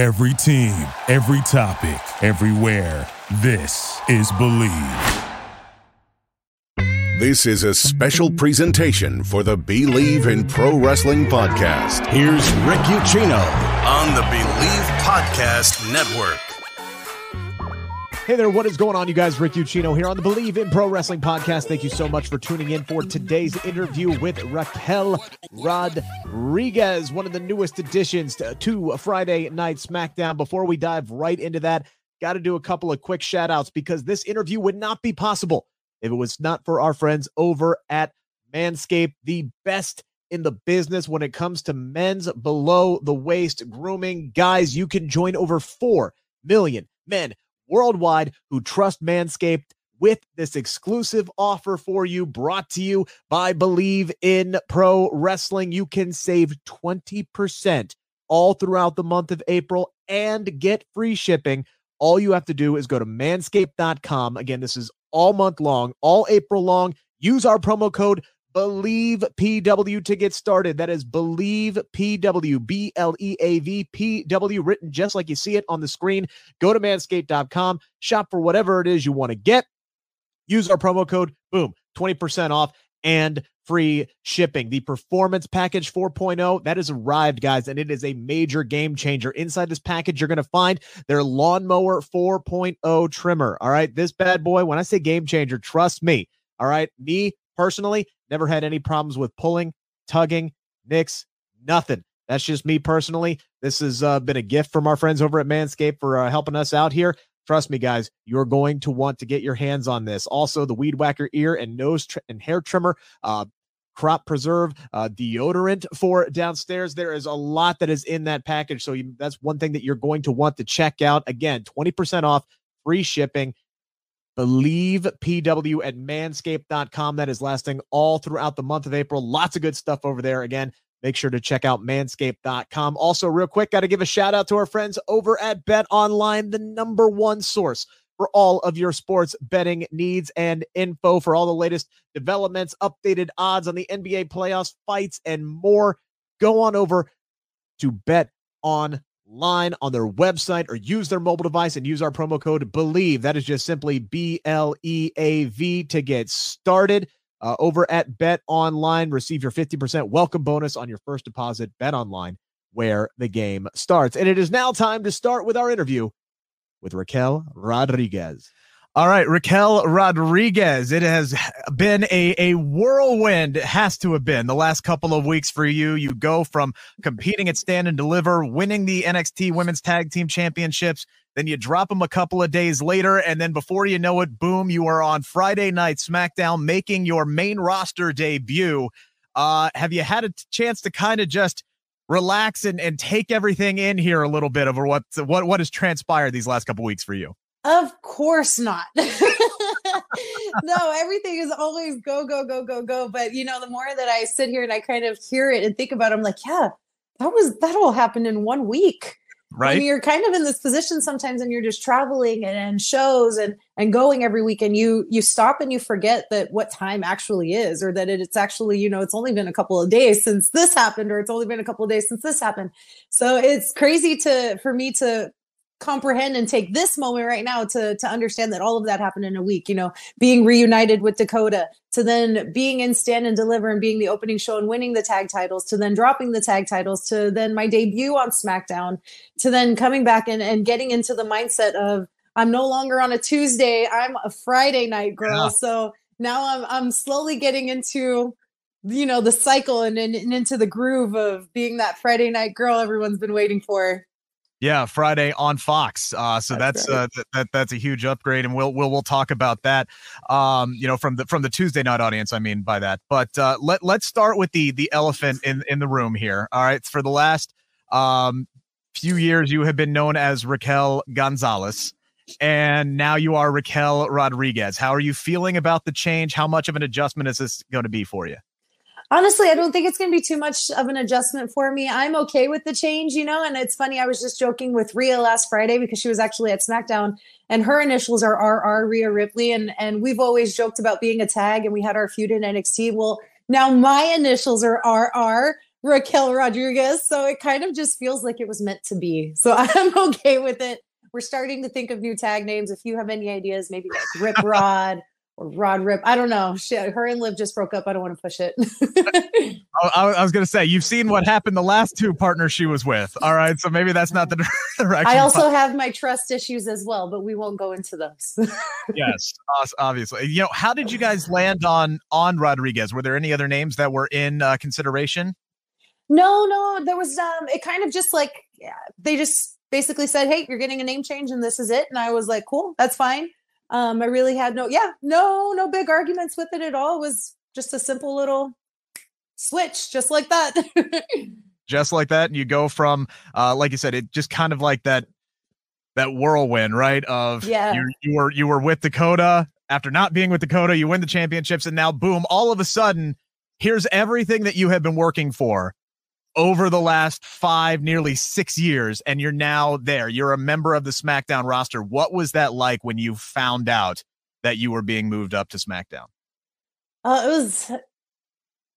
Every team, every topic, everywhere. This is Bleav. This is a special presentation for the Bleav in Pro Wrestling podcast. Here's Rick Ucchino on the Bleav Podcast Network. Hey there, what is going on, you guys? Rick Ucchino here on the Bleav in Pro Wrestling podcast. Thank you so much for tuning in for today's interview with Raquel Rodriguez, one of the newest additions to, to Friday Night SmackDown. Before we dive right into that, got to do a couple of quick shout outs because this interview would not be possible if it was not for our friends over at Manscaped, the best in the business when it comes to men's below the waist grooming. Guys, you can join over 4 million men worldwide who trust Manscaped with this exclusive offer for you brought to you by Bleav in Pro Wrestling. You can save 20% all throughout the month of April and get free shipping. All you have to do is go to manscaped.com. Again, this is all month long, all April long. Use our promo code Bleav PW to get started. That is Bleav PW, B L E A V P W, written just like you see it on the screen. Go to manscaped.com, shop for whatever it is you want to get. Use our promo code, boom, 20% off and free shipping. The Performance Package 4.0 that has arrived, guys, and it is a major game changer. Inside this package, you're going to find their Lawnmower 4.0 trimmer. All right, this bad boy, when I say game changer, trust me. All right, me personally, never had any problems with pulling, tugging, nicks, nothing. That's just me personally. This has uh, been a gift from our friends over at Manscaped for uh, helping us out here. Trust me, guys, you're going to want to get your hands on this. Also, the Weed Whacker ear and nose tr- and hair trimmer, uh, crop preserve, uh, deodorant for downstairs. There is a lot that is in that package. So you, that's one thing that you're going to want to check out. Again, 20% off, free shipping. Bleav PW at manscaped.com. That is lasting all throughout the month of April. Lots of good stuff over there. Again, make sure to check out manscaped.com. Also, real quick, got to give a shout out to our friends over at Bet Online, the number one source for all of your sports betting needs and info for all the latest developments, updated odds on the NBA playoffs, fights, and more. Go on over to Bet On line on their website or use their mobile device and use our promo code bleav. That is just simply b l e a v to get started. Uh, over at bet online receive your 50% welcome bonus on your first deposit. Bet online where the game starts. And it is now time to start with our interview with raquel rodriguez all right, Raquel Rodriguez. It has been a, a whirlwind, it has to have been the last couple of weeks for you. You go from competing at Stand and Deliver, winning the NXT Women's Tag Team Championships, then you drop them a couple of days later, and then before you know it, boom, you are on Friday Night SmackDown making your main roster debut. Uh, have you had a chance to kind of just relax and, and take everything in here a little bit over what what what has transpired these last couple weeks for you? Of course not. no, everything is always go, go, go, go, go. But you know, the more that I sit here and I kind of hear it and think about it, I'm like, yeah, that was that all happened in one week. Right. Mean, you're kind of in this position sometimes and you're just traveling and, and shows and and going every week and you you stop and you forget that what time actually is or that it, it's actually, you know, it's only been a couple of days since this happened or it's only been a couple of days since this happened. So it's crazy to for me to comprehend and take this moment right now to to understand that all of that happened in a week you know being reunited with dakota to then being in stand and deliver and being the opening show and winning the tag titles to then dropping the tag titles to then my debut on smackdown to then coming back and, and getting into the mindset of i'm no longer on a tuesday i'm a friday night girl yeah. so now i'm i'm slowly getting into you know the cycle and, and, and into the groove of being that friday night girl everyone's been waiting for yeah, Friday on Fox. Uh, so that's, that's uh, th- that that's a huge upgrade, and we'll we'll we'll talk about that. Um, you know, from the from the Tuesday night audience, I mean by that. But uh, let let's start with the the elephant in in the room here. All right, for the last um few years, you have been known as Raquel Gonzalez, and now you are Raquel Rodriguez. How are you feeling about the change? How much of an adjustment is this going to be for you? Honestly, I don't think it's going to be too much of an adjustment for me. I'm okay with the change, you know. And it's funny, I was just joking with Rhea last Friday because she was actually at SmackDown, and her initials are RR Rhea Ripley, and and we've always joked about being a tag, and we had our feud in NXT. Well, now my initials are RR Raquel Rodriguez. So it kind of just feels like it was meant to be. So I'm okay with it. We're starting to think of new tag names. If you have any ideas, maybe like Rip Rod or Rod Rip. I don't know. Shit, her and Liv just broke up. I don't want to push it. I, I, was going to say, you've seen what happened the last two partners she was with. All right. So maybe that's not the direction. I also have my trust issues as well, but we won't go into those. yes, obviously. You know, how did you guys land on on Rodriguez? Were there any other names that were in uh, consideration? No, no. There was um it kind of just like yeah, they just basically said, "Hey, you're getting a name change and this is it." And I was like, "Cool, that's fine." Um, I really had no, yeah, no, no big arguments with it at all. It was just a simple little switch, just like that. just like that, and you go from, uh, like you said, it just kind of like that, that whirlwind, right? Of yeah, you were you were with Dakota after not being with Dakota, you win the championships, and now boom, all of a sudden, here's everything that you have been working for over the last five, nearly six years, and you're now there. You're a member of the SmackDown roster. What was that like when you found out that you were being moved up to SmackDown? Uh, it was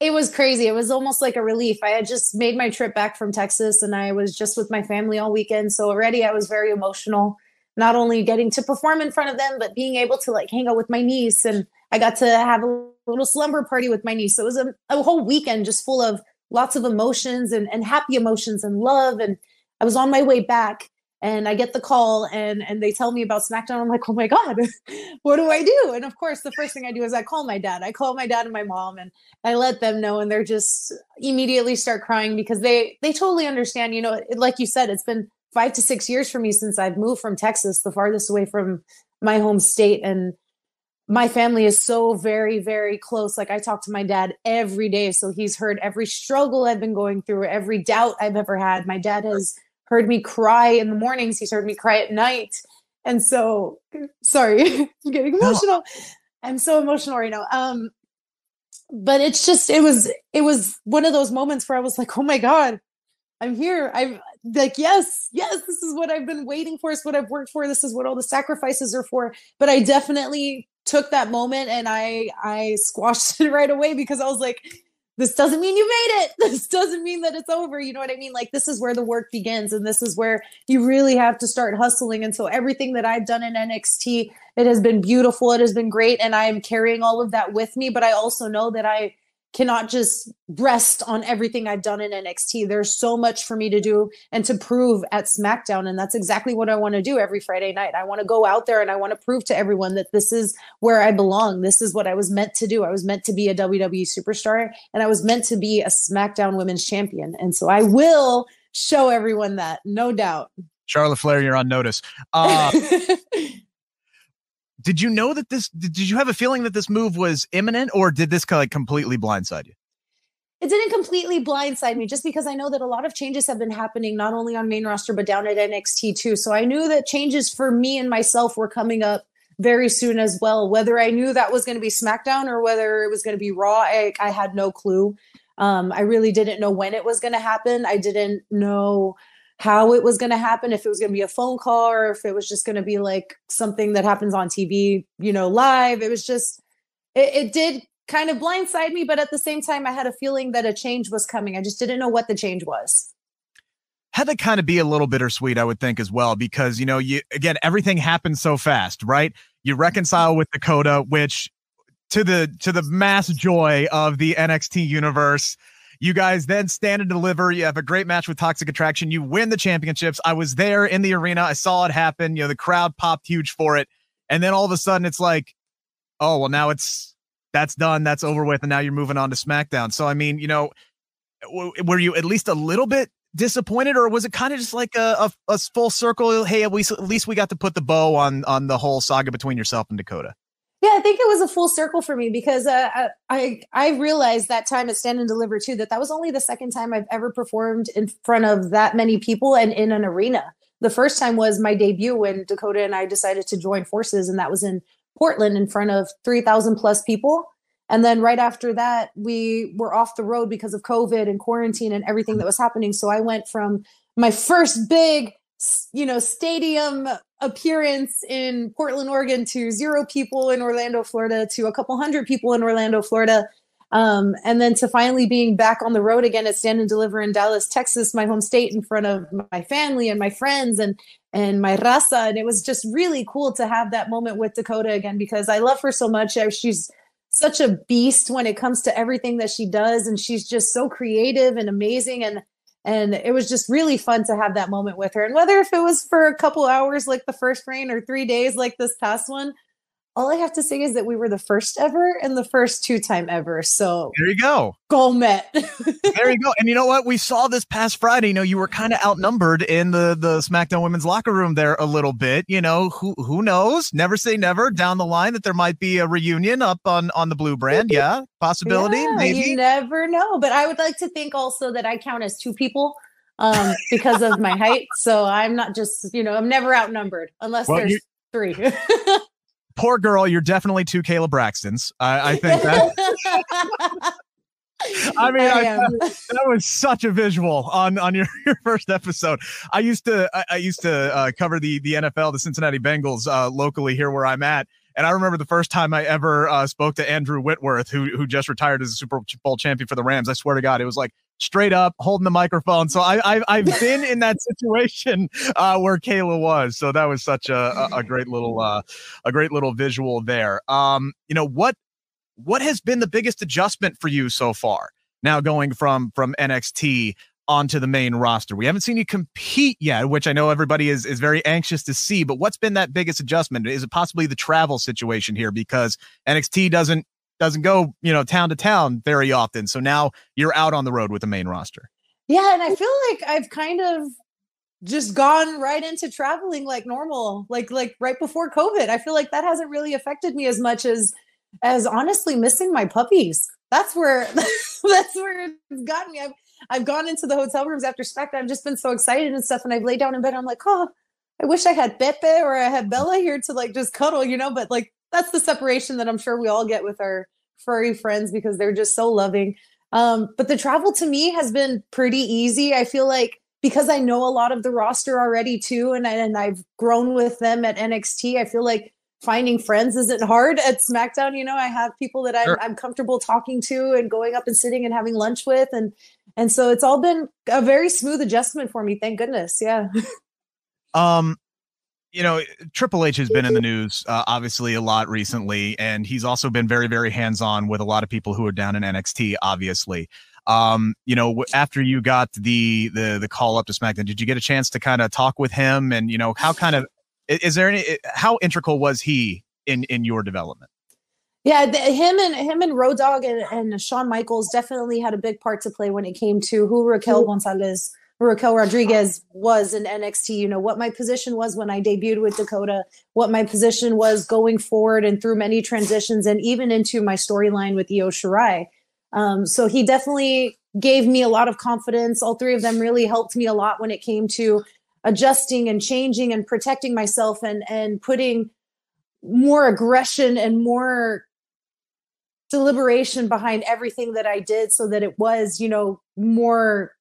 it was crazy. It was almost like a relief. I had just made my trip back from Texas and I was just with my family all weekend. So already I was very emotional, not only getting to perform in front of them, but being able to like hang out with my niece. And I got to have a little slumber party with my niece. So it was a, a whole weekend just full of lots of emotions and, and happy emotions and love. And I was on my way back and I get the call and and they tell me about SmackDown. I'm like, oh my God, what do I do? And of course, the first thing I do is I call my dad. I call my dad and my mom and I let them know and they're just immediately start crying because they they totally understand, you know, like you said, it's been five to six years for me since I've moved from Texas, the farthest away from my home state. And my family is so very very close. Like i talk to my dad every day. So he's heard every struggle i've been going through every doubt i've ever had. My dad has heard me cry in the mornings. He's heard me cry at night. And so sorry i'm getting emotional. No. i'm so emotional right now. Um but it's just it was it was one of those moments where i was like oh my god i'm here. I'm like yes yes this is what i've been waiting for. It's what i've worked for. This is what all the sacrifices are for. But i definitely took that moment and I I squashed it right away because I was like, this doesn't mean you made it. This doesn't mean that it's over. You know what I mean? Like this is where the work begins and this is where you really have to start hustling. And so everything that I've done in NXT, it has been beautiful. It has been great. And I am carrying all of that with me. But I also know that I cannot just rest on everything I've done in NXT. There's so much for me to do and to prove at SmackDown. And that's exactly what I want to do every Friday night. I want to go out there and I want to prove to everyone that this is where I belong. This is what I was meant to do. I was meant to be a WWE superstar and I was meant to be a SmackDown women's champion. And so I will show everyone that, no doubt. Charlotte Flair, you're on notice. Uh, did you know that this did you have a feeling that this move was imminent or did this kind of like completely blindside you it didn't completely blindside me just because I know that a lot of changes have been happening not only on main roster but down at NXT too. So I knew that changes for me and myself were coming up very soon as well. Whether I knew that was going to be SmackDown or whether it was going to be Raw, I, I had no clue. Um, I really didn't know when it was going to happen. I didn't know how it was going to happen, if it was going to be a phone call or if it was just going to be like something that happens on TV, you know, live. It was just, it, it did kind of blindside me, but at the same time, I had a feeling that a change was coming. I just didn't know what the change was. Had to kind of be a little bittersweet, I would think, as well, because, you know, you again, everything happens so fast, right? You mm-hmm. reconcile with Dakota, which to the to the mass joy of the NXT universe you guys then stand and deliver. You have a great match with Toxic Attraction. You win the championships. I was there in the arena. I saw it happen. You know, the crowd popped huge for it. And then all of a sudden it's like, oh, well, now it's that's done. That's over with. And now you're moving on to SmackDown. So, I mean, you know, w- were you at least a little bit disappointed or was it kind of just like a, a, a full circle? Hey, at least, at least we got to put the bow on, on the whole saga between yourself and Dakota. Yeah, I think it was a full circle for me because uh, I I realized that time at Stand and Deliver too that that was only the second time I've ever performed in front of that many people and in an arena. The first time was my debut when Dakota and I decided to join forces, and that was in Portland in front of three thousand plus people. And then right after that, we were off the road because of COVID and quarantine and everything that was happening. So I went from my first big you know, stadium appearance in Portland, Oregon to zero people in Orlando, Florida to a couple hundred people in Orlando, Florida. Um, and then to finally being back on the road again at Stand and Deliver in Dallas, Texas, my home state, in front of my family and my friends and and my raza, and it was just really cool to have that moment with Dakota again because I love her so much. She's such a beast when it comes to everything that she does, and she's just so creative and amazing and and it was just really fun to have that moment with her. And whether if it was for a couple hours like the first reign or three days like this past one all I have to say is that we were the first ever and the first two time ever. So there you go. Goal met. there you go. And you know what? We saw this past Friday. You know, you were kind of outnumbered in the the SmackDown women's locker room there a little bit. You know, who who knows? Never say never down the line that there might be a reunion up on on the blue brand. Yeah. Possibility. Yeah, maybe. You never know. But I would like to think also that I count as two people um because of my height. So I'm not just, you know, I'm never outnumbered unless well, there's three. poor girl, you're definitely two Kayla Braxtons. I, I think that. I mean, I I, that was such a visual on on your, your first episode. I used to I, I used to uh, cover the the NFL, the Cincinnati Bengals, uh, locally here where I'm at, and I remember the first time I ever uh, spoke to Andrew Whitworth, who who just retired as a Super Bowl champion for the Rams. I swear to God, it was like straight up holding the microphone. So I, I I've been in that situation uh, where Kayla was. So that was such a a, great little uh, a great little visual there. Um, you know what what has been the biggest adjustment for you so far? Now going from from NXT onto the main roster. We haven't seen you compete yet, which I know everybody is is very anxious to see. But what's been that biggest adjustment? Is it possibly the travel situation here because NXT doesn't doesn't go, you know, town to town very often. So now you're out on the road with the main roster. Yeah, and I feel like I've kind of just gone right into traveling like normal, like like right before COVID. I feel like that hasn't really affected me as much as as honestly missing my puppies. That's where that's where it's gotten me. I've I've gone into the hotel rooms after spec. I've just been so excited and stuff, and I've laid down in bed. I'm like, oh, I wish I had Pepe or I had Bella here to like just cuddle, you know. But like that's the separation that I'm sure we all get with our furry friends because they're just so loving. Um, but the travel to me has been pretty easy. I feel like because I know a lot of the roster already too, and, I, and I've grown with them at NXT, I feel like finding friends isn't hard at SmackDown. You know, I have people that I'm, sure. I'm comfortable talking to and going up and sitting and having lunch with, and and so it's all been a very smooth adjustment for me. Thank goodness. Yeah. um, you know, Triple H has been in the news uh, obviously a lot recently, and he's also been very, very hands on with a lot of people who are down in NXT. Obviously, um, you know, after you got the the the call up to SmackDown, did you get a chance to kind of talk with him? And you know, how kind of is there any how integral was he in in your development? Yeah, the, him and him and Road Dog and, and Shawn Michaels definitely had a big part to play when it came to who Raquel Gonzalez Raquel Rodriguez was in NXT, you know, what my position was when I debuted with Dakota, what my position was going forward and through many transitions and even into my storyline with Io Shirai. Um, so he definitely gave me a lot of confidence. All three of them really helped me a lot when it came to adjusting and changing and protecting myself and and putting more aggression and more deliberation behind everything that I did so that it was, you know, more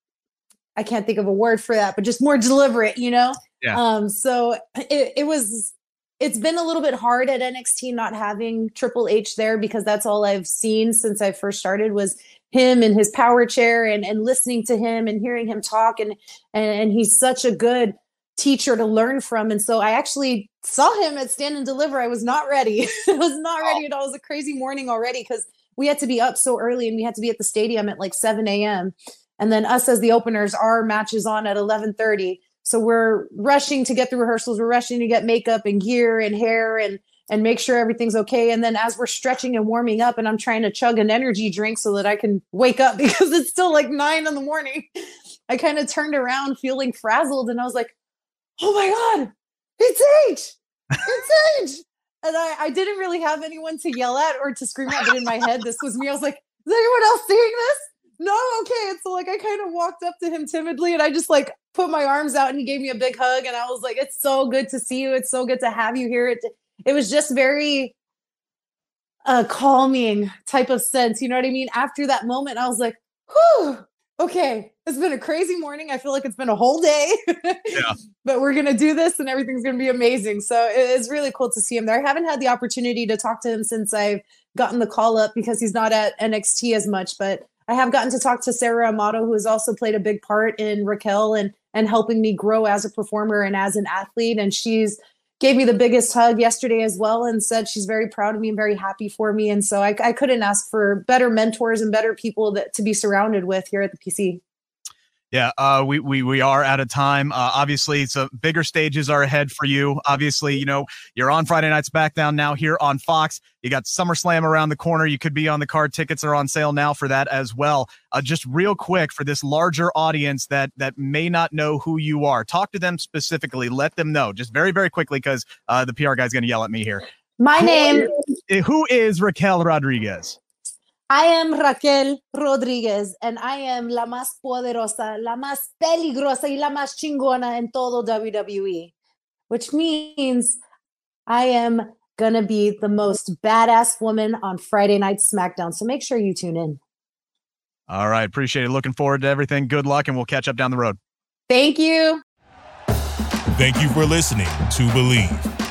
I can't think of a word for that, but just more deliberate, you know? Yeah. Um, so it, it was it's been a little bit hard at NXT not having Triple H there because that's all I've seen since I first started was him in his power chair and, and listening to him and hearing him talk and, and he's such a good teacher to learn from. And so I actually saw him at Stand and Deliver. I was not ready. I was not ready at all. It was a crazy morning already because we had to be up so early and we had to be at the stadium at like 7 a.m and then us as the openers our match is on at 11:30 so we're rushing to get through rehearsals. We're rushing to get makeup and gear and hair and and make sure everything's okay. And then as we're stretching and warming up and I'm trying to chug an energy drink so that I can wake up because it's still like 9 in the morning I kind of turned around feeling frazzled and I was like oh my god it's H it's H. And I, I didn't really have anyone to yell at or to scream at but in my head this was me. I was like is anyone else seeing this no, okay. And so like I kind of walked up to him timidly and I just like put my arms out and he gave me a big hug and I was like, it's so good to see you. It's so good to have you here. It it was just very uh calming type of sense. You know what I mean? After that moment, I was like, whew, okay, it's been a crazy morning. I feel like it's been a whole day. yeah. But we're going to do this and everything's going to be amazing. So it's really cool to see him there. I haven't had the opportunity to talk to him since I've gotten the call up because he's not at NXT as much, but I have gotten to talk to Sarah Amato, who has also played a big part in Raquel and and helping me grow as a performer and as an athlete. And she's gave me the biggest hug yesterday as well and said she's very proud of me and very happy for me. And so I, I couldn't ask for better mentors and better people that to be surrounded with here at the PC. Yeah, uh, we we we are out of time. Uh, obviously, so bigger stages are ahead for you. Obviously, you know you're on Friday Night SmackDown now here on Fox. You got SummerSlam around the corner. You could be on the card. Tickets are on sale now for that as well. Uh, just real quick for this larger audience that that may not know who you are, talk to them specifically. Let them know just very very quickly because uh, the PR guy's going to yell at me here. My who name. Is, who is Raquel Rodriguez? I am Raquel Rodriguez and I am la más poderosa, la más peligrosa y la más chingona en todo WWE, which means I am going to be the most badass woman on Friday Night SmackDown. So make sure you tune in. All right. Appreciate it. Looking forward to everything. Good luck, and we'll catch up down the road. Thank you. Thank you for listening to Bleav.